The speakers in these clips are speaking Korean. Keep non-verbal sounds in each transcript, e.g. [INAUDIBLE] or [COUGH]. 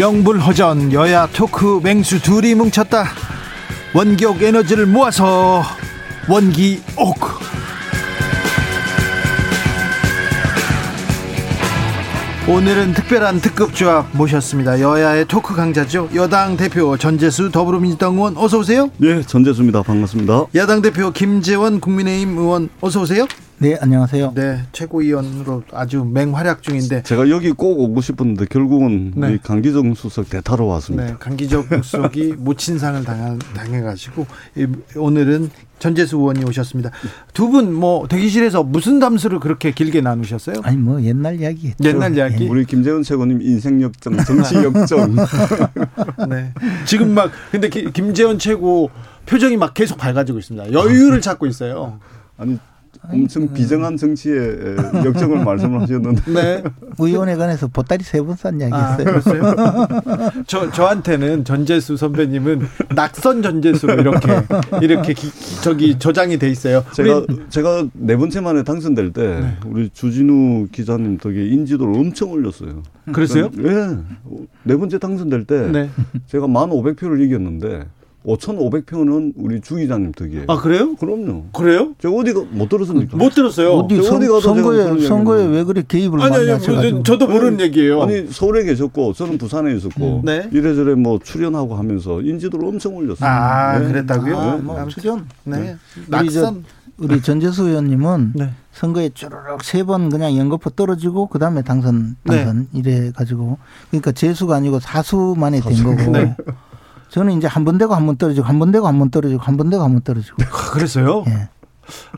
명불허전 여야 토크 맹수 둘이 뭉쳤다. 원기옥 에너지를 모아서 원기옥. 오늘은 특별한 특급 조합 모셨습니다. 여야의 토크 강자죠. 여당 대표 전재수 더불어민주당 의원 어서 오세요. 네, 전재수입니다. 반갑습니다. 야당 대표 김재원 국민의힘 의원 어서 오세요. 네, 안녕하세요. 네, 최고위원으로 아주 맹활약 중인데 제가 여기 꼭 오고 싶었는데 결국은 네. 우리 강기정 수석 대타로 왔습니다. 네, 강기적 수석이 [LAUGHS] 모친상을 당한, 당해가지고 이- 오늘은 전재수 의원이 오셨습니다. 두 분 뭐 대기실에서 무슨 담수를 그렇게 길게 나누셨어요? 아니 뭐 옛날 이야기겠죠. 옛날 이야기? 우리 김재원 최고님 인생 역정, 정치 역정. [LAUGHS] 네. 지금 막 근데 기- 김재원 최고 표정이 막 계속 밝아지고 있습니다. 여유를 [LAUGHS] 찾고 있어요. 아니 엄청 비정한 정치의 에, [LAUGHS] 역정을 말씀을 하셨는데 네. [LAUGHS] 의원에 관해서 보따리 세 번 싼 이야기 아, 했어요. 그랬어요? [LAUGHS] 저, 저한테는 전재수 선배님은 낙선 전재수로 이렇게, 이렇게 기- 저기 저장이 돼 있어요. 제가 제가 네 번째 만에 당선될 때 네. 우리 주진우 기자님 덕에 인지도를 엄청 올렸어요. 그랬어요? 예. 네 번째 당선될 때 네. 제가 만 오백 표를 이겼는데 5,500표는 우리 주 기자님 덕이에요. 아, 그래요? 그럼요. 그래요? 제가 어디가 못 들었습니까? 못 들었어요. 어디 저 선, 어디 선거에 선거에 왜 그래 개입을 아니, 많이 아니, 하셔가지고 저도 모르는 얘기예요. 아니 서울에 계셨고 저는 부산에 있었고 네. 이래저래 뭐 출연하고 하면서 인지도를 엄청 올렸어요. 아, 네. 그랬다고요? 아, 뭐 아무튼, 출연 네. 우리 저- 낙선. 우리 전재수 의원님은 네. 선거에 쭈르륵 세 번 그냥 연거푸 떨어지고 그 다음에 당선 네. 당선 이래 가지고 그러니까 재수가 아니고 사수 만에 된 거고 네. 저는 이제 한 번 되고 한 번 떨어지고 한 번 되고 한 번 떨어지고 한 번 되고 한 번 떨어지고 [LAUGHS] 아, 그랬어요? 예.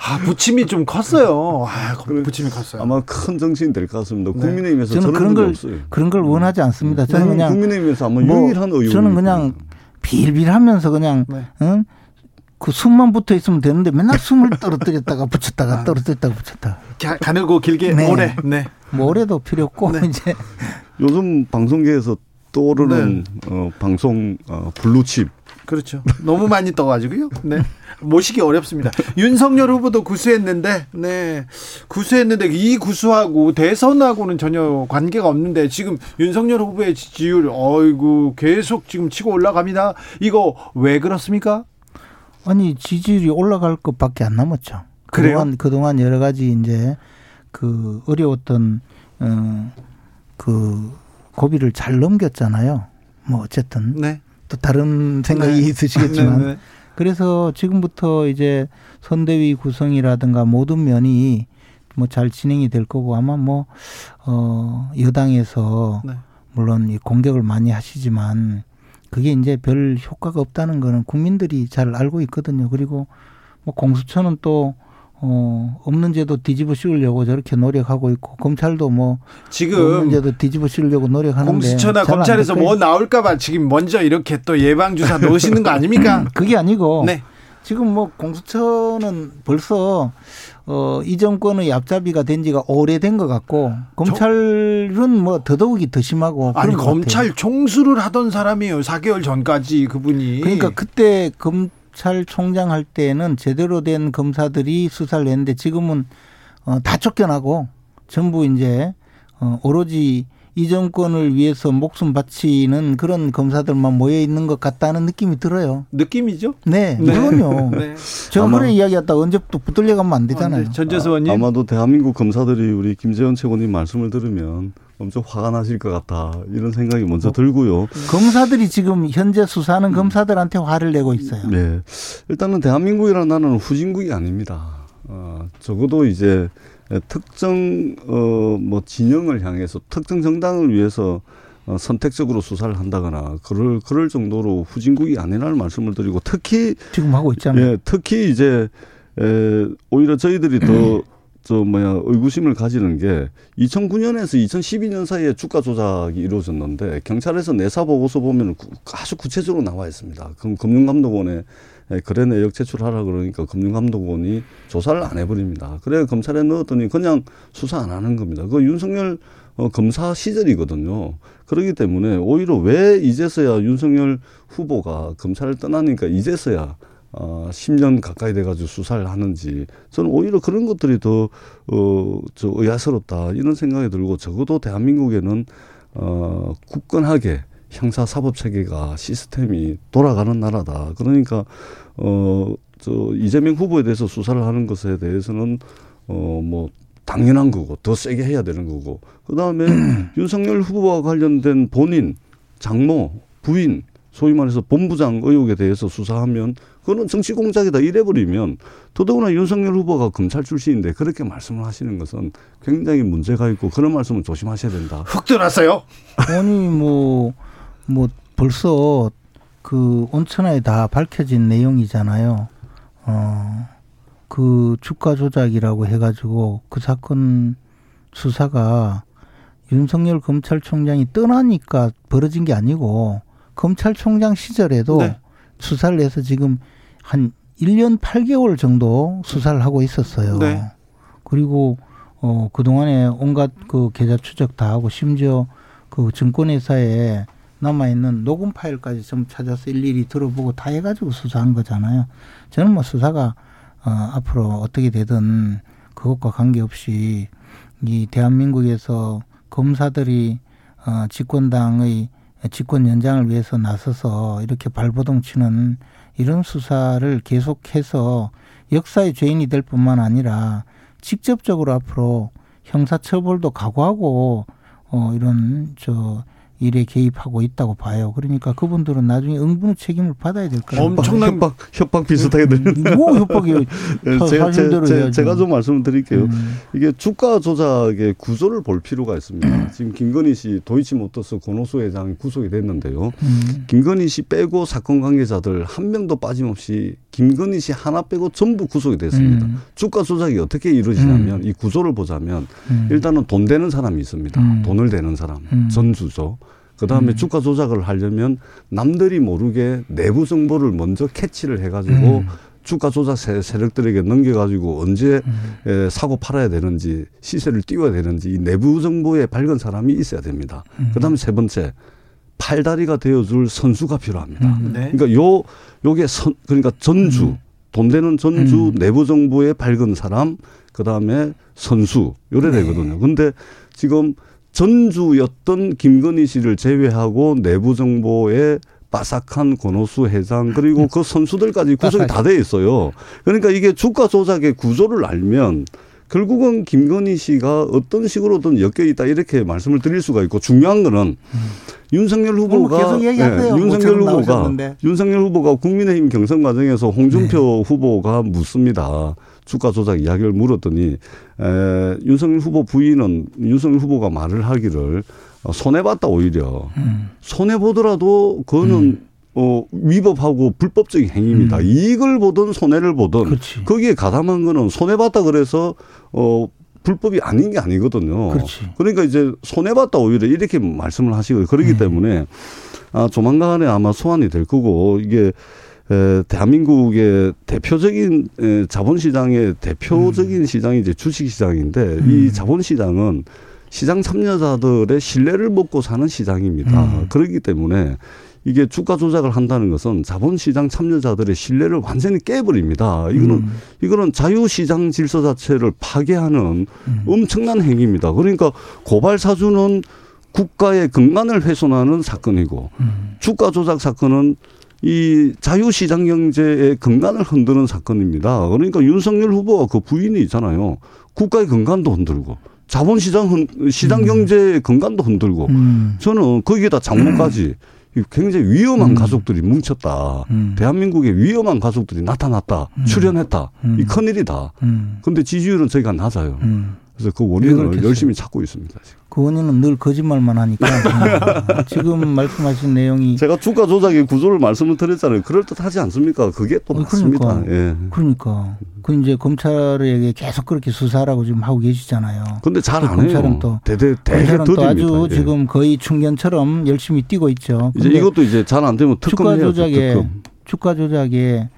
아, 부침이 좀 컸어요. 아, 부침이 컸어요. 아마 큰 정치인 될것 같습니다. 네. 국민의힘에서 저는 그런 걸 없어요. 그런 걸 원하지 않습니다. 저는 네, 그냥 국민의힘에서 아마 뭐 유일한 의원. 저는 그냥 빌빌하면서 그냥 네. 응? 그 숨만 붙어 있으면 되는데 맨날 숨을 떨어뜨렸다가 붙였다가 떨어뜨렸다가 붙였다가 가, 가늘고 길게 네. 오래. 네. 뭐 올해도 필요 없고 네. 이제 요즘 방송계에서 떠오르는 어, 방송 어, 블루칩 그렇죠. 너무 많이 떠가지고요. 네. 모시기 어렵습니다. 윤석열 후보도 구수했는데, 네. 구수했는데, 이 구수하고 대선하고는 전혀 관계가 없는데, 지금 윤석열 후보의 지지율, 어이구, 계속 지금 치고 올라갑니다. 이거 왜 그렇습니까? 아니 지지율이 올라갈 것밖에 안 남았죠. 그래요? 그동안 그동안 여러 가지 이제 그 어려웠던 어 그 고비를 잘 넘겼잖아요. 뭐 어쨌든 네. 또 다른 생각이 네. 있으시겠지만 네, 네. 그래서 지금부터 이제 선대위 구성이라든가 모든 면이 뭐 잘 진행이 될 거고 아마 뭐 어 여당에서 네. 물론 이 공격을 많이 하시지만 그게 이제 별 효과가 없다는 거는 국민들이 잘 알고 있거든요. 그리고 뭐 공수처는 또 어, 없는 제도 뒤집어 씌우려고 저렇게 노력하고 있고 검찰도 뭐 지금 없는 제도 뒤집어 씌우려고 노력하는데 공수처나 검찰에서 될뭐 거예요. 나올까 봐 지금 먼저 이렇게 또 예방 주사 놓으시는 거 아닙니까? [LAUGHS] 그게 아니고 네. 지금 뭐 공수처는 벌써 어, 이 정권의 앞잡이가 된 지가 오래된 것 같고 검찰은 뭐 더더욱이 더 심하고 아니. 검찰 총수를 하던 사람이에요. 4개월 전까지 그분이. 그러니까 그때 검 찰총장 할 때는 제대로 된 검사들이 수사를 했는데 지금은 어, 다 쫓겨나고 전부 이제 어, 오로지 이 정권을 위해서 목숨 바치는 그런 검사들만 모여 있는 것 같다는 느낌이 들어요. 느낌이죠? 네, 네. 물론요. [LAUGHS] 네. 아마- 그런 이야기했다 가 언제 또 붙들려 가면 안 되잖아요. 전재수 의원님. 아마도 대한민국 검사들이 우리 김재원 최고님 말씀을 들으면 엄청 화가 나실 것 같다 이런 생각이 먼저 뭐. 들고요. 검사들이 지금 현재 수사하는 검사들한테 화를 내고 있어요. 네, 일단은 대한민국이라는 나라는 후진국이 아닙니다. 어, 적어도 이제 특정 어 뭐 진영을 향해서 특정 정당을 위해서 어, 선택적으로 수사를 한다거나 그럴 그럴 정도로 후진국이 아니라는 말씀을 드리고 특히 지금 하고 있잖아요. 예, 특히 이제 에, 오히려 저희들이 더 [CLEARS THROAT] 저 뭐야 의구심을 가지는 게 2009년에서 2012년 사이에 주가 조작이 이루어졌는데 경찰에서 내사 보고서 보면 아주 구체적으로 나와 있습니다. 그럼 금융감독원에 거래 내역 제출하라 그러니까 금융감독원이 조사를 안 해버립니다. 그래 검찰에 넣었더니 그냥 수사 안 하는 겁니다. 그 윤석열 어, 검사 시절이거든요. 그렇기 때문에 오히려 왜 이제서야 윤석열 후보가 검찰을 떠나니까 이제서야 어, 10년 가까이 돼가지고 수사를 하는지 저는 오히려 그런 것들이 더, 어, 저 의아스럽다 이런 생각이 들고 적어도 대한민국에는 어, 굳건하게 형사 사법 체계가 시스템이 돌아가는 나라다. 그러니까 어, 저 이재명 후보에 대해서 수사를 하는 것에 대해서는 어, 뭐 당연한 거고 더 세게 해야 되는 거고 그다음에 [CLEARS THROAT] 윤석열 후보와 관련된 본인 장모 부인 소위 말해서 본부장 의혹에 대해서 수사하면 그거는 정치 공작이다 이래버리면 더더구나 윤석열 후보가 검찰 출신인데 그렇게 말씀을 하시는 것은 굉장히 문제가 있고 그런 말씀은 조심하셔야 된다. 훅 들어왔어요. 아니 뭐뭐 뭐 벌써 그 온천하에 다 밝혀진 내용이잖아요. 어. 그 주가 조작이라고 해가지고 그 사건 수사가 윤석열 검찰총장이 떠나니까 벌어진 게 아니고 검찰총장 시절에도 네. 수사를 해서 지금 한 1년 8개월 정도 수사를 하고 있었어요. 네. 그리고 어 그동안에 온갖 그 계좌 추적 다 하고 심지어 그 증권회사에 남아 있는 녹음 파일까지 좀 찾아서 일일이 들어보고 다 해가지고 수사한 거잖아요. 저는 뭐 수사가 어, 앞으로 어떻게 되든 그것과 관계없이 이 대한민국에서 검사들이 어, 집권당의 집권 연장을 위해서 나서서 이렇게 발버둥 치는 이런 수사를 계속해서 역사의 죄인이 될 뿐만 아니라 직접적으로 앞으로 형사처벌도 각오하고 어 이런 저 일에 개입하고 있다고 봐요. 그러니까 그분들은 나중에 응분의 책임을 받아야 될 거예요. 엄청난 협박, 협박 비슷하게 들리는. 뭐 협박이요? 네, 제가, 제, 제, 가좀 말씀을 드릴게요. 음. 이게 주가 조작의 구조를 볼 필요가 있습니다. 음. 지금 김건희 씨 도이치모터스 권호수 회장이 구속이 됐는데요. 음. 김건희 씨 빼고 사건 관계자들 한 명도 빠짐없이 김건희 씨 하나 빼고 전부 구속이 됐습니다. 음. 주가 조작이 어떻게 이루어지냐면 음. 이 구조를 보자면 음. 일단은 돈 되는 사람이 있습니다. 돈을 대는 사람, 전주죠. 그 다음에 음. 주가 조작을 하려면 남들이 모르게 내부 정보를 먼저 캐치를 해가지고 음. 주가 조작 세력들에게 넘겨가지고 언제 음. 사고 팔아야 되는지 시세를 띄워야 되는지 이 내부 정보에 밝은 사람이 있어야 됩니다. 음. 그 다음에 세 번째 팔다리가 되어줄 선수가 필요합니다. 음. 네. 그러니까 요 요게 선 그러니까 전주 음. 돈 되는 전주 내부 정보에 밝은 사람 그 다음에 선수 요래 네. 되거든요. 근데 지금 전주였던 김건희 씨를 제외하고 내부 정보에 빠삭한 권오수 회장 그리고 [LAUGHS] 그 선수들까지 구성이 다 돼 있어요. 그러니까 이게 주가 조작의 구조를 알면 결국은 김건희 씨가 어떤 식으로든 엮여 있다 이렇게 말씀을 드릴 수가 있고 중요한 거는 음. 윤석열 후보가 네, 윤석열 후보가 나오셨는데. 윤석열 후보가 국민의힘 경선 과정에서 홍준표 네. 후보가 묻습니다. 주가 조작 이야기를 물었더니 에, 윤석열 후보 부인은 윤석열 후보가 말을 하기를 어, 손해봤다 오히려 음. 손해 보더라도 그거는 음. 어, 위법하고 불법적인 행위입니다. 음. 이익을 보든 손해를 보든 그렇지. 거기에 가담한 거는 손해봤다 그래서 어, 불법이 아닌 게 아니거든요. 그렇지. 그러니까 이제 손해봤다 오히려 이렇게 말씀을 하시고 그러기 음. 때문에 아, 조만간에 아마 소환이 될 거고 이게 에, 대한민국의 대표적인 에, 자본시장의 대표적인 음. 시장이 이제 주식시장인데 음. 이 자본시장은 시장 참여자들의 신뢰를 먹고 사는 시장입니다. 음. 그렇기 때문에 이게 주가 조작을 한다는 것은 자본시장 참여자들의 신뢰를 완전히 깨버립니다. 이거는 음. 이거는 자유시장 질서 자체를 파괴하는 음. 엄청난 행위입니다. 그러니까 고발 사주는 국가의 근간을 훼손하는 사건이고 음. 주가 조작 사건은 이 자유시장 경제의 근간을 흔드는 사건입니다. 그러니까 윤석열 후보가 그 부인이 있잖아요. 국가의 근간도 흔들고 자본시장 시장 음. 경제의 근간도 흔들고 음. 저는 거기에다 장모까지 [CLEARS THROAT] 굉장히 위험한 음. 가족들이 뭉쳤다. 음. 대한민국에 위험한 가족들이 나타났다. 음. 출연했다. 이 큰일이다. 근데 지지율은 저희가 낮아요. 그래서 그 원인을 열심히 찾고 있습니다. 지금. 그 원인은 늘 거짓말만 하니까 [LAUGHS] 지금 말씀하신 내용이 제가 주가 조작의 구조를 말씀을 드렸잖아요. 그럴 듯하지 않습니까? 그게 또 어, 맞습니다. 그러니까. 예. 그러니까 그 이제 검찰에게 계속 그렇게 수사라고 지금 하고 계시잖아요. 근데 잘안 검찰은 해요. 또- 대대 검찰은 또. 아주 예. 지금 거의 충견처럼 열심히 뛰고 있죠. 이제 이것도 이제 잘 안 되면 주가 특검 해야죠. 조작에 특검. 주가 조작에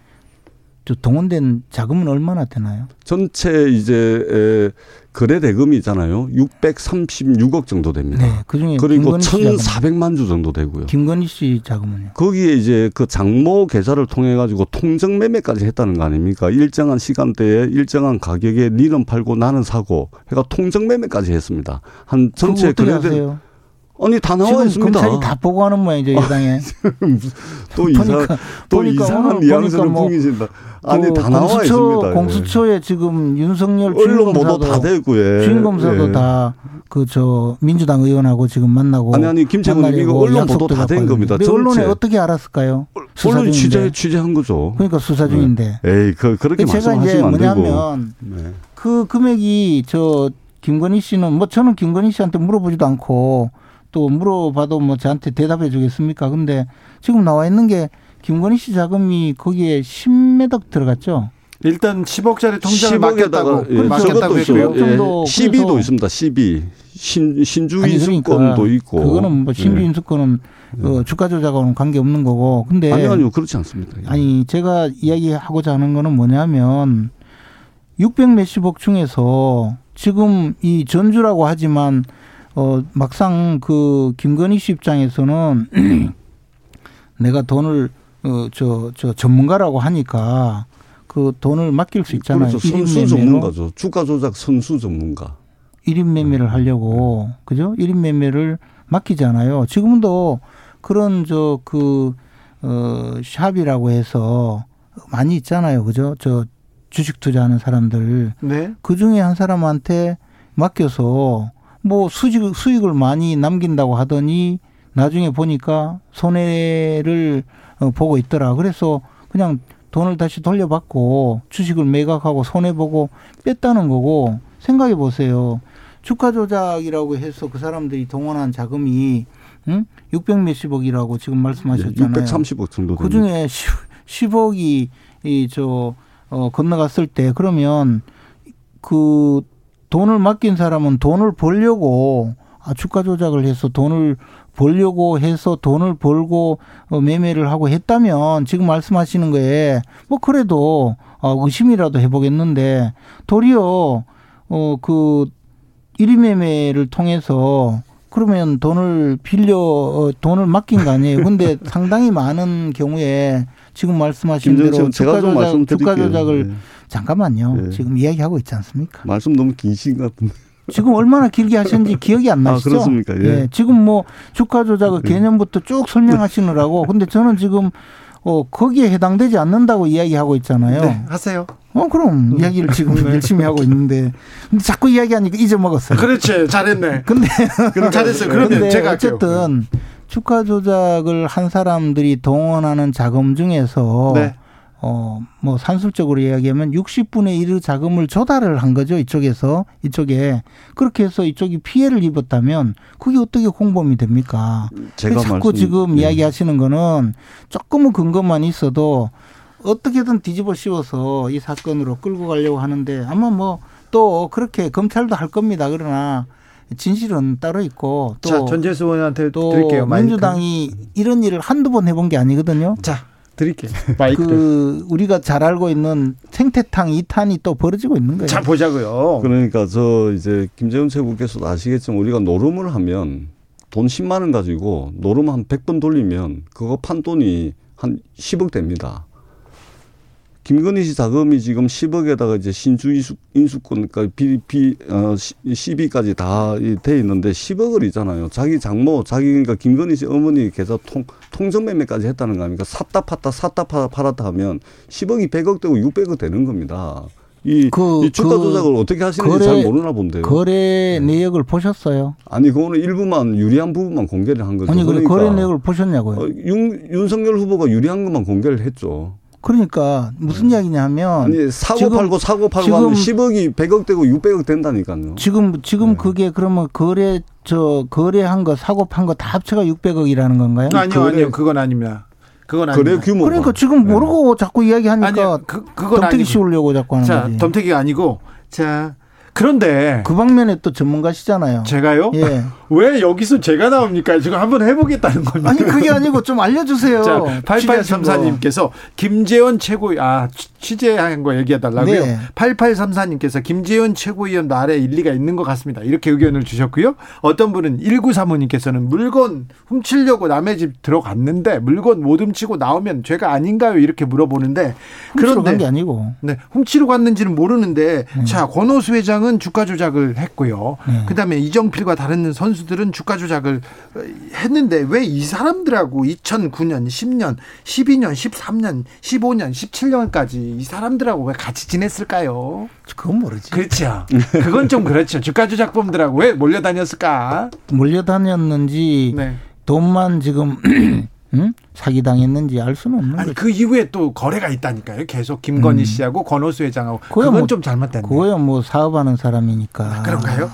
저 동원된 자금은 얼마나 되나요? 전체 이제 에, 거래 대금이 있잖아요. 636억 정도 됩니다. 네, 그 중에 그리고 김건희 씨 자금, 1,400만 주 정도 되고요. 김건희 씨 자금은요? 거기에 이제 그 장모 계좌를 통해 가지고 통정 매매까지 했다는 거 아닙니까? 일정한 시간대에 일정한 가격에 니는 팔고 나는 사고 해가 통정 매매까지 했습니다. 한 전체 거래 대 아세요? 아니 다 나와 있습니다. 검찰이 다 보고 하는 모양이죠 여당에. [LAUGHS] 또 [LAUGHS] 이상 또 보니까 이상한 뉘앙스를 뭐 풍기신다. 아니 그 다 나와 공수처, 있습니다. 예. 공수처에 지금 윤석열 언론 보도 검사도 다 되고 예. 주임 검사도 예. 다그 저 민주당 의원하고 지금 만나고 아니 아니 김채근님 이거 만나려고 언론 보도 다 된 겁니다. 언론에. 어떻게 알았을까요? 언론 취재. 취재한 거죠. 그러니까 수사 중인데. 에이 그 그렇게 제가 이제 말씀하시면 안 되고. 뭐냐면 네. 그 금액이 저 김건희 씨는 뭐 저는 김건희 씨한테 물어보지도 않고 또 물어봐도 뭐 저한테 대답해 주겠습니까? 근데 지금 나와 있는 게 김건희 씨 자금이 거기에 10매덕 들어갔죠. 일단 10억짜리 통장을 10억에다가 맡겼다고 예, 맡겼다고. 했고요. 예, 12도 그래서- 있습니다. 12. 신 신주 아니, 인수권도 그러니까 있고. 그거는 뭐 신주 예. 인수권은 어, 주가 조작하고는 관계 없는 거고. 근데 아니 아니요 그렇지 않습니다. 예. 아니 제가 이야기하고자 하는 거는 뭐냐면 600 몇십억 중에서 지금 이 전주라고 하지만 어 막상 그 김건희 씨 입장에서는 [CLEARS THROAT] 내가 돈을 어 저 저 전문가라고 하니까 그 돈을 맡길 수 있잖아요. 그렇죠. 선수 전문가죠. 주가 조작 선수 전문가. 일인 매매를 하려고 그죠? 일인 매매를 맡기잖아요. 지금도 그런 저 그 어 샵이라고 해서 많이 있잖아요. 그죠? 저 주식 투자하는 사람들 네. 그 중에 한 사람한테 맡겨서 뭐 수익 수익을 많이 남긴다고 하더니 나중에 보니까 손해를 어, 보고 있더라. 그래서 그냥 돈을 다시 돌려받고 주식을 매각하고 손해 보고 뺐다는 거고 생각해 보세요. 주가 조작이라고 해서 그 사람들이 동원한 자금이 응? 600 몇십억이라고 지금 말씀하셨잖아요. 630억 정도 그. 중에 10 억이 이 저 어, 건너갔을 때 그러면 그 돈을 맡긴 사람은 돈을 벌려고 아, 주가 조작을 해서 돈을 벌려고 해서 돈을 벌고 어, 매매를 하고 했다면 지금 말씀하시는 거에 뭐 그래도 어, 의심이라도 해보겠는데 도리어 어그 일위 매매를 통해서 그러면 돈을 빌려 어, 돈을 맡긴 거 아니에요. 근데 [LAUGHS] 상당히 많은 경우에 지금 말씀하신 대로 주가 좀 조작. 주가 조작을 예. 잠깐만요. 예. 지금 이야기하고 있지 않습니까? 말씀 너무 긴신 것 같은데. 지금 얼마나 길게 하셨는지 기억이 안 아, 나시죠? 그렇습니까? 예. 지금 뭐 주가 조작을 예. 개념부터 쭉 설명하시느라고. 근데 저는 지금 어 거기에 해당되지 않는다고 이야기하고 있잖아요. 네. 하세요. 어 그럼 이야기를 지금 [LAUGHS] 열심히 하고 있는데 근데 자꾸 이야기하니까 잊어먹었어요. 그렇지. 잘했네. 근데 [LAUGHS] 잘했어요. 그러면 근데 제가 할게요. 어쨌든 주가 조작을 한 사람들이 동원하는 자금 중에서 네. 어, 뭐 산술적으로 이야기하면 60분의 1의 자금을 조달을 한 거죠. 이쪽에서 이쪽에 그렇게 해서 이쪽이 피해를 입었다면 그게 어떻게 공범이 됩니까? 제가 자꾸 말씀- 지금 예. 이야기하시는 거는 조금의 근거만 있어도 어떻게든 뒤집어 씌워서 이 사건으로 끌고 가려고 하는데 아마 뭐 또 그렇게 검찰도 할 겁니다. 그러나 진실은 따로 있고 또 자, 전재수 의원한테 또 드릴게요. 마이크. 민주당이 이런 일을 한두 번 해본 게 아니거든요. 자, 드릴게요. [LAUGHS] 마이크를. 그 우리가 잘 알고 있는 생태탕 이탄이 또 벌어지고 있는 거예요. 자, 보자고요. 그러니까 저 이제 김재훈 최고께서도 아시겠지만 우리가 노름을 하면 돈 10만 원 가지고 노름 한 100번 돌리면 그거 판 돈이 한 10억 됩니다. 김건희 씨 자금이 지금 10억에다가 이제 신주 인수, 인수권까지 비, 비, 어, 시비까지 다 돼 있는데 10억을 있잖아요. 자기 장모, 자기, 그러니까 김건희 씨 어머니 계좌 통, 통정매매까지 했다는 거 아닙니까? 샀다 팠다, 샀다 파- 팔았다 하면 10억이 100억 되고 600억 되는 겁니다. 이, 그- 이 주가 그 조작을 어떻게 하시는지 거래- 잘 모르나 본데요. 거래 내역을 보셨어요? 아니 그거는 일부만 유리한 부분만 공개를 한 거죠. 아니 그 그러니까 거래 내역을 보셨냐고요? 어, 윤, 윤석열 후보가 유리한 것만 공개를 했죠. 그러니까 무슨 이야기냐면 아니 사고 지금- 팔고 사고 팔고 지금- 하면 10억이 100억 되고 600억 된다니까요. 지금 지금 네. 그게 그러면 거래 저 거래한 거 사고 판 거 다 합쳐가 600억이라는 건가요? 아니요, 거래- 아니요, 그건 아닙니다. 그건 거래 아닙니다. 규모가 그러니까 지금 네. 모르고 자꾸 이야기하니까 아니요, 그 그건 덤태기 아니고. 씌우려고 자꾸 하는 자, 거지. 덤태기가 아니고 자 그런데 그 방면에 또 전문가시잖아요. 제가요? 예. [LAUGHS] 왜 여기서 제가 나옵니까? 지금 한번 해보겠다는 겁니다. 아니 그게 아니고 좀 알려주세요. 자, 취재하신 거. 8834님께서 김재원 최고 아 취- 취재한 거 얘기해달라고요. 네. 8834님께서 김재원 최고위원 말에 일리가 있는 것 같습니다. 이렇게 의견을 주셨고요. 어떤 분은 1935님께서는 물건 훔치려고 남의 집 들어갔는데 물건 못 훔치고 나오면 죄가 아닌가요? 이렇게 물어보는데 그런데 아니고. 네, 훔치러 갔는지는 모르는데 자 권오수 회장은 주가 조작을 했고요. 네. 그 다음에 이정필과 다른 선수 들은 주가 조작을 어, 했는데 왜 이 사람들하고 2009년, 10년, 12년, 13년, 15년, 17년까지 이 사람들하고 왜 같이 지냈을까요? 그건 모르지. 그렇죠. 그건 좀 그렇죠. 주가 조작범들하고 왜 몰려다녔을까? 몰려다녔는지 네. 돈만 지금 [CLEARS THROAT] 응? 사기 당했는지 알 수는 없는 아니 거죠. 그 이후에 또 거래가 있다니까요. 계속 김건희 음. 씨하고 권오수 회장하고 그건 뭐- 좀 잘못됐네. 그거야 뭐 사업하는 사람이니까. 그런가요?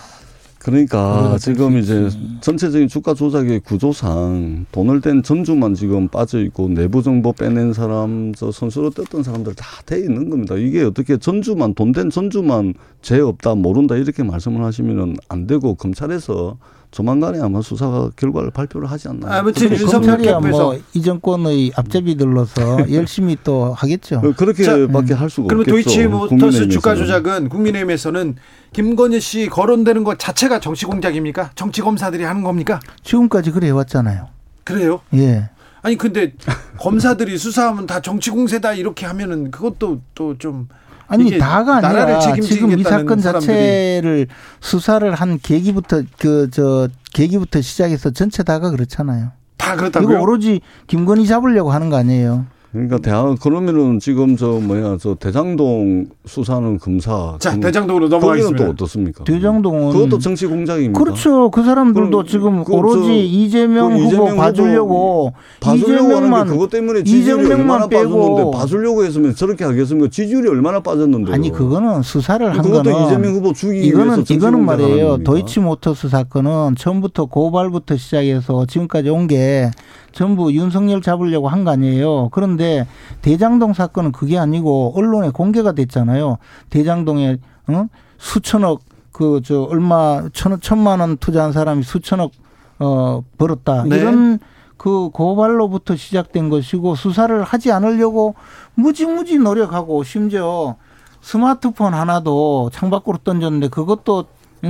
그러니까 그래도 지금 될수 이제 있지. 전체적인 주가 조작의 구조상 돈을 댄 전주만 지금 빠져 있고 내부 정보 빼낸 사람, 저 선수로 떴던 사람들 다 돼 있는 겁니다. 이게 어떻게 전주만 돈 댄 전주만 죄 없다 모른다 이렇게 말씀을 하시면은 안 되고 검찰에서 조만간에 아마 수사 결과를 발표를 하지 않나요? 아무튼 근데 윤석열 검찰이야 캠프에서 뭐이 정권의 앞잡이들로서 [LAUGHS] 열심히 또 하겠죠. 어, 그렇게밖에 할 수가 그러면 없겠죠. 도이치모터스 국민의힘에서는. 주가 조작은 국민의힘에서는 김건희 씨 거론되는 것 자체가 정치 공작입니까? 정치 검사들이 하는 겁니까? 지금까지 그래 해왔잖아요. 그래요? 예. 아니 근데 검사들이 수사하면 다 정치 공세다 이렇게 하면은 그것도 또 좀 아니 다가 아니라 지금 이 사건. 자체를 수사를 한 계기부터 그 저 계기부터 시작해서 전체 다가 그렇잖아요. 다 이거 그렇다고요? 오로지 김건희 잡으려고 하는 거 아니에요. 그러니까 대학 그러면은 지금 저 뭐야 저 대장동 수사는 검사. 자 금- 대장동으로 거기는 넘어가겠습니다. 또 어떻습니까? 대장동은 그것도 정치 공작입니까? 그렇죠. 그 사람들도 그럼 지금 그 오로지 저- 이재명 그 후보 이재명 후보 봐주려고 봐주려고 하는 이재명만 그것 때문에 지지율이 얼마나 빠졌는데 빼고 봐주려고 했으면 저렇게 하겠습니까? 지지율이 얼마나 빠졌는데요. 아니 그거는 수사를 한 그것도 거는 이재명 후보 위해서 이거는 이거는 말이에요. 도이치모터스 사건은 처음부터 고발부터 시작해서 지금까지 온 게 전부 윤석열 잡으려고 한 거 아니에요. 그런데 대장동 사건은 그게 아니고 언론에 공개가 됐잖아요. 대장동에 어? 수천억 그 저 얼마 천 천만 원 투자한 사람이 수천억 어 벌었다. 네. 이런 그 고발로부터 시작된 것이고 수사를 하지 않으려고 무지무지 노력하고 심지어 스마트폰 하나도 창밖으로 던졌는데 그것도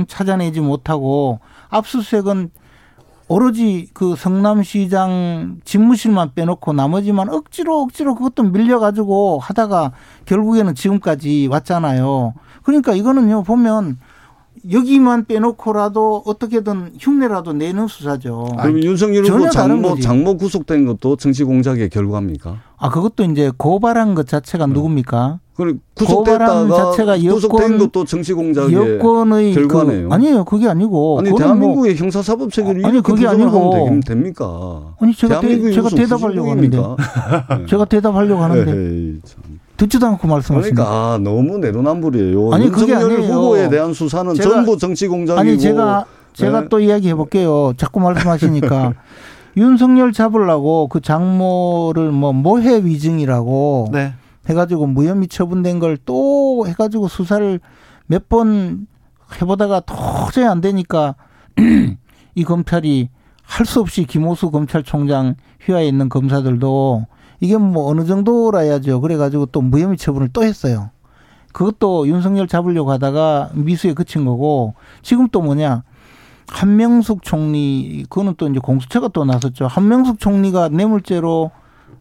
찾아내지 못하고 압수수색은 오로지 그 성남시장 집무실만 빼놓고 나머지만 억지로 억지로 그것도 밀려가지고 하다가 결국에는 지금까지 왔잖아요. 그러니까 이거는요 보면 여기만 빼놓고라도 어떻게든 흉내라도 내는 수사죠. 그럼 윤석열 후보 다른 장모. 장모 구속된 것도 정치 공작의 결과입니까? 아 그것도 이제 고발한 것 자체가 누굽니까? 그리고 고발한 자체가 여권- 것도 정치 공작의 여권의 결과네요. 그 아니에요 그게 아니고 아니 뭐 대한민국의 형사 사법 체계를 아니, 그게 아니고. 되긴 됩니까? 아니 제가 대, 대한민국이 제가 대답하려고 하는데? 제가 대답하려고 하는데 에이. 듣지도 않고 말씀하시니까 그러니까 아, 너무 내로남불이에요. 아니, 그게 아니에요. 후보에 대한 수사는 제가- 전부 정치 공작이고 아니 제가 제가 네. 또 이야기해 볼게요. 자꾸 말씀하시니까 [LAUGHS] 윤석열 잡으려고 그 장모를 뭐 모해 위증이라고 네. 해가지고 무혐의 처분된 걸 또 해가지고 수사를 몇 번 해보다가 도저히 안 되니까 [CLEARS THROAT] 이 검찰이 할 수 없이 김호수 검찰총장 휘하에 있는 검사들도 이게 뭐 어느 정도라야죠. 그래가지고 또 무혐의 처분을 또 했어요. 그것도 윤석열 잡으려고 하다가 미수에 그친 거고 지금 또 뭐냐 한명숙 총리 그거는 또 이제 공수처가 또 나섰죠. 한명숙 총리가 뇌물죄로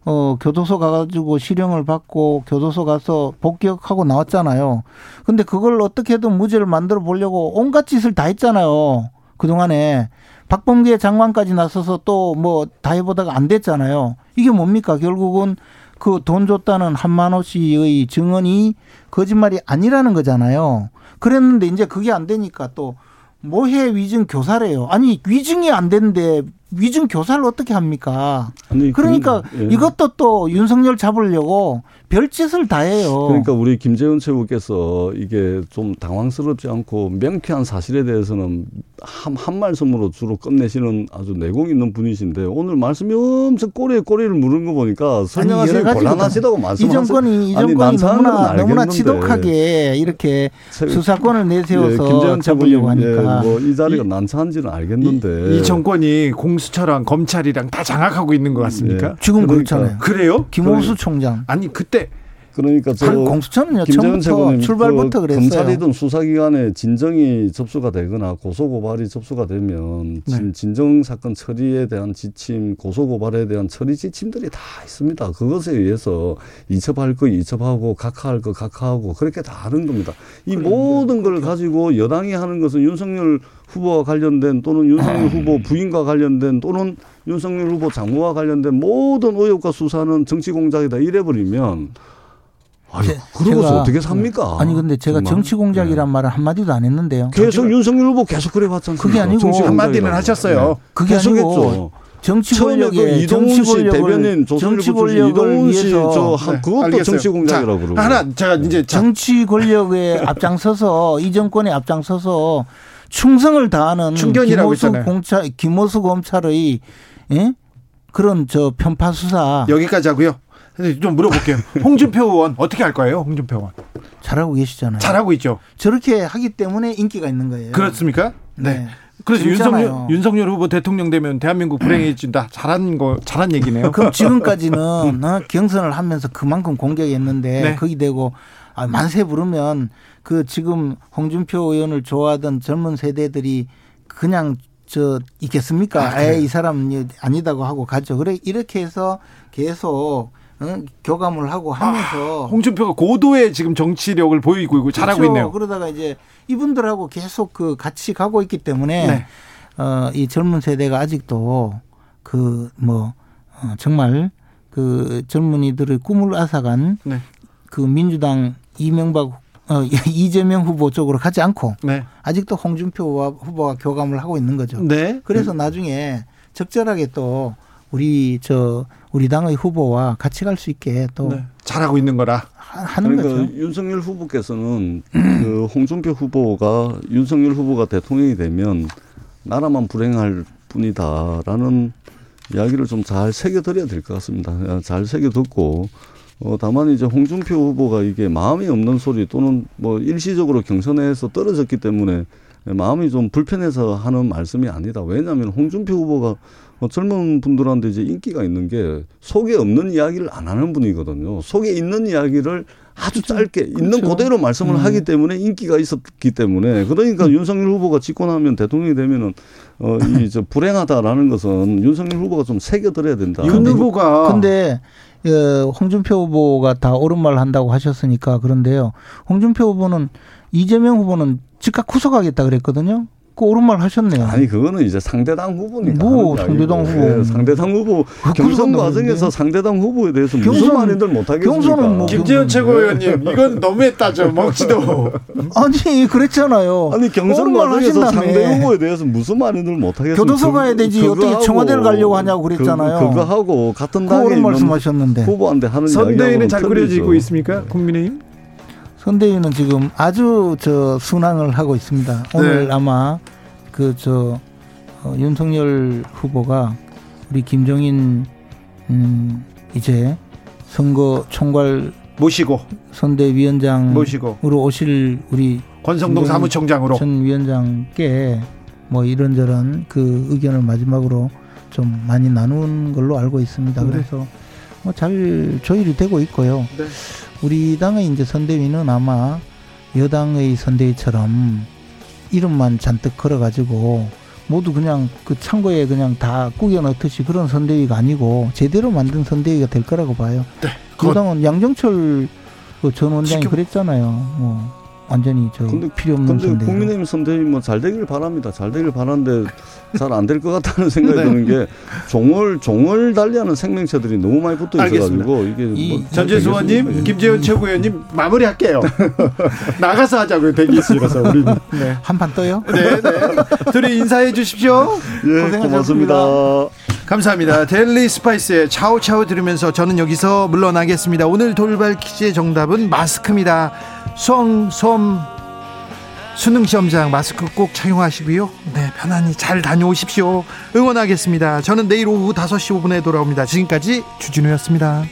어 교도소 가가지고 실형을 받고 교도소 가서 복역하고 나왔잖아요. 근데 그걸 어떻게든 무죄를 만들어 보려고 온갖 짓을 다 했잖아요. 그 동안에 박범계 장관까지 나서서 또 뭐 다 해보다가 안 됐잖아요. 이게 뭡니까? 결국은 그 돈 줬다는 한만호 씨의 증언이 거짓말이 아니라는 거잖아요. 그랬는데 이제 그게 안 되니까 또 모해 위증 교사래요. 아니 위증이 안 되는데 위중 교사를 어떻게 합니까? 아니, 그러니까 그, 예. 이것도 또 윤석열 잡으려고 별짓을 다 해요. 그러니까 우리 김재원 최고께서 이게 좀 당황스럽지 않고 명쾌한 사실에 대해서는 한, 한 말씀으로 주로 끝내시는 아주 내공 있는 분이신데 오늘 말씀이 엄청 꼬리에 꼬리를 물은 거 보니까 설명하시기. 곤란하시다고 이 말씀하세요. 정권이 이 아니, 정권이 건 너무나 너무나. 지독하게 이렇게 제- 수사권을 내세워서 예, 잡으려고 최고님 하니까 예, 뭐이 자리가 이- 난처한지는 알겠는데 이, 이 정권이 공수처랑 검찰이랑 다 장악하고 있는 것 같습니까? 예. 지금 그러니까. 그렇잖아요. 그래요? 김호수 총장. 아니 그때 그러니까 저 김재원 처음부터 최고님 출발부터 그 그랬어요. 검찰이든 수사기관에 진정이 접수가 되거나 고소고발이 접수가 되면 네. 진, 진정 사건 처리에 대한 지침, 고소고발에 대한 처리 지침들이 다 있습니다. 그것에 의해서 이첩할 거 이첩하고 각하할 거 각하하고 그렇게 다 하는 겁니다. 이 모든 걸 가지고 여당이 하는 것은 윤석열 후보와 관련된 또는 윤석열 후보 부인과 관련된 또는 윤석열 후보 장모와 관련된 모든 의혹과 수사는 정치 공작이다 이래 버리면 아유, 제- 그러고서 제가- 어떻게 삽니까? 아니 근데 제가 정말. 정치 공작이란 네. 말을 한 마디도 안 했는데요. 계속 윤석열 후보 계속 그래 왔잖아요. 그게 아니고 한 마디는 하셨어요. 그게 계속 아니고 했죠. 정치 그 권력에 이동훈 씨 대변인 조선일보 정치 권력을 이동훈 씨 위해서 저한 네, 그것도 알겠어요. 정치 공작이라고 자, 그러고. 하나 제가 이제 자, 정치 권력에 [LAUGHS] 앞장서서 이 정권에 앞장서서 충성을 다하는 김호수. 공차 김호수 검찰의 예? 그런 저 편파 수사 여기까지 하고요. 좀 물어볼게요. [LAUGHS] 홍준표 의원 어떻게 할 거예요? 홍준표 의원 잘하고 계시잖아요. 잘하고 있죠. 저렇게 하기 때문에 인기가 있는 거예요. 그렇습니까? 네. 네. 그래서 재밌잖아요. 윤석열, 윤석열 후보 대통령 되면 대한민국 불행해진다. 잘한 거 잘한 얘기네요. 그럼 [LAUGHS] 지금까지는 어, 경선을 하면서 그만큼 공격했는데 네. 거기 되고 아, 만세 부르면 그 지금 홍준표 의원을 좋아하던 젊은 세대들이 그냥 저 있겠습니까? 아? 에이, 이 사람은 아니다고 하고 가죠. 그래 이렇게 해서 계속 어, 교감을 하고 하면서 홍준표가 고도의 지금 정치력을 보이고 있고 잘하고 그렇죠. 있네요. 그러다가 이제 이분들하고 계속 그 같이 가고 있기 때문에 네. 어, 이 젊은 세대가 아직도 그뭐 어, 정말 그 젊은이들의 꿈을 앗아간 네. 그 민주당 이명박 어, [LAUGHS] 이재명 후보 쪽으로 가지 않고 네. 아직도 홍준표 후보와 교감을 하고 있는 거죠. 네. 그래서 나중에 적절하게 또 우리 저 우리 당의 후보와 같이 갈 수 있게 또 네. 잘하고 있는 거라. 하- 하는 그러니까 거죠. 윤석열 후보께서는 그 홍준표 후보가 윤석열 후보가 대통령이 되면 나라만 불행할 뿐이다라는 이야기를 좀 잘 새겨드려야 될 것 같습니다. 잘 새겨듣고 어, 다만 이제 홍준표 후보가 이게 마음이 없는 소리 또는 뭐 일시적으로 경선에서 떨어졌기 때문에 마음이 좀 불편해서 하는 말씀이 아니다. 왜냐하면 홍준표 후보가 어, 젊은 분들한테 이제 인기가 있는 게 속에 없는 이야기를 안 하는 분이거든요. 속에 있는 이야기를 아주 짧게 있는 그렇죠. 그대로 말씀을 음. 하기 때문에 인기가 있었기 때문에 그러니까 윤석열 후보가 집권하면 대통령이 되면은 어, 이저 [LAUGHS] 불행하다라는 것은 윤석열 후보가 좀 새겨들어야 된다. 윤 후보가 근데 어, 홍준표 후보가 다 옳은 말 한다고 하셨으니까 그런데요. 홍준표 후보는 이재명 후보는 즉각 구속하겠다 그랬거든요. 그 옳은 말 하셨네요. 아니 그거는 이제 상대당 후보니까 뭐 상대당. 후보. 예, 상대당 후보 그 경선 과정에서. 상대당 후보에 대해서 무슨 경선- 말인들 못하겠습니까? 경선은 뭐 김재현 최고위원님 이건 너무했다 저 먹지도. 아니 그랬잖아요. 아니 경선 과정에서 하신다며. 상대 후보에 대해서 무슨 말인들 못하겠습니까? 교도소 가야 되지. 어떻게 청와대를 가려고 하냐고 그랬잖아요. 그거, 그거 하고 같은 그 당에 옳은 있는 말씀하셨는데 후보한테 하는 선대위는 잘. 꾸려지고 있습니까? 국민의힘? 선대위는 지금 아주 저 순항을 하고 있습니다. 오늘 네. 아마 그 저 윤석열 후보가 우리 김정인 음 이제 선거 총괄 모시고 선대위원장으로 모시고 오실 우리 권성동 사무총장으로 전 위원장께 뭐 이런저런 그 의견을 마지막으로 좀 많이 나눈 걸로 알고 있습니다. 네. 그래서 뭐 잘 조율이 되고 있고요. 네. 우리 당의 이제 선대위는 아마 여당의 선대위처럼 이름만 잔뜩 걸어가지고 모두 그냥 그 창고에 그냥 다 꾸겨 넣듯이 그런 선대위가 아니고 제대로 만든 선대위가 될 거라고 봐요. 네, 여당은 양정철 그전 원장이 지켜- 그랬잖아요. 뭐 완전히 저 근데, 필요 없는 근데 선대. 국민의힘 선대위 뭐잘 되길 바랍니다. 잘 되길 바라는데 잘 안 될 것 같다는 [LAUGHS] 생각이 네. 드는 게 종을 종을 달리하는 생명체들이 너무 많이 붙어 있어가지고 이게 이뭐 전재수 의원님, 김재현 최고위원님 마무리할게요. [LAUGHS] 나가서 하자고요 대기실에서 우리는. 네. 한판 떠요? 네, 네. 둘이 인사해 주십시오. 예, 고생하셨습니다. 고맙습니다. 감사합니다. 델리 스파이스의 차오차오 들으면서 저는 여기서 물러나겠습니다. 오늘 돌발 퀴즈의 정답은 마스크입니다. 수험, 수능 시험장 마스크 꼭 착용하시고요. 네, 편안히 잘 다녀오십시오. 응원하겠습니다. 저는 내일 오후 5시 5분에 돌아옵니다. 지금까지 주진우였습니다.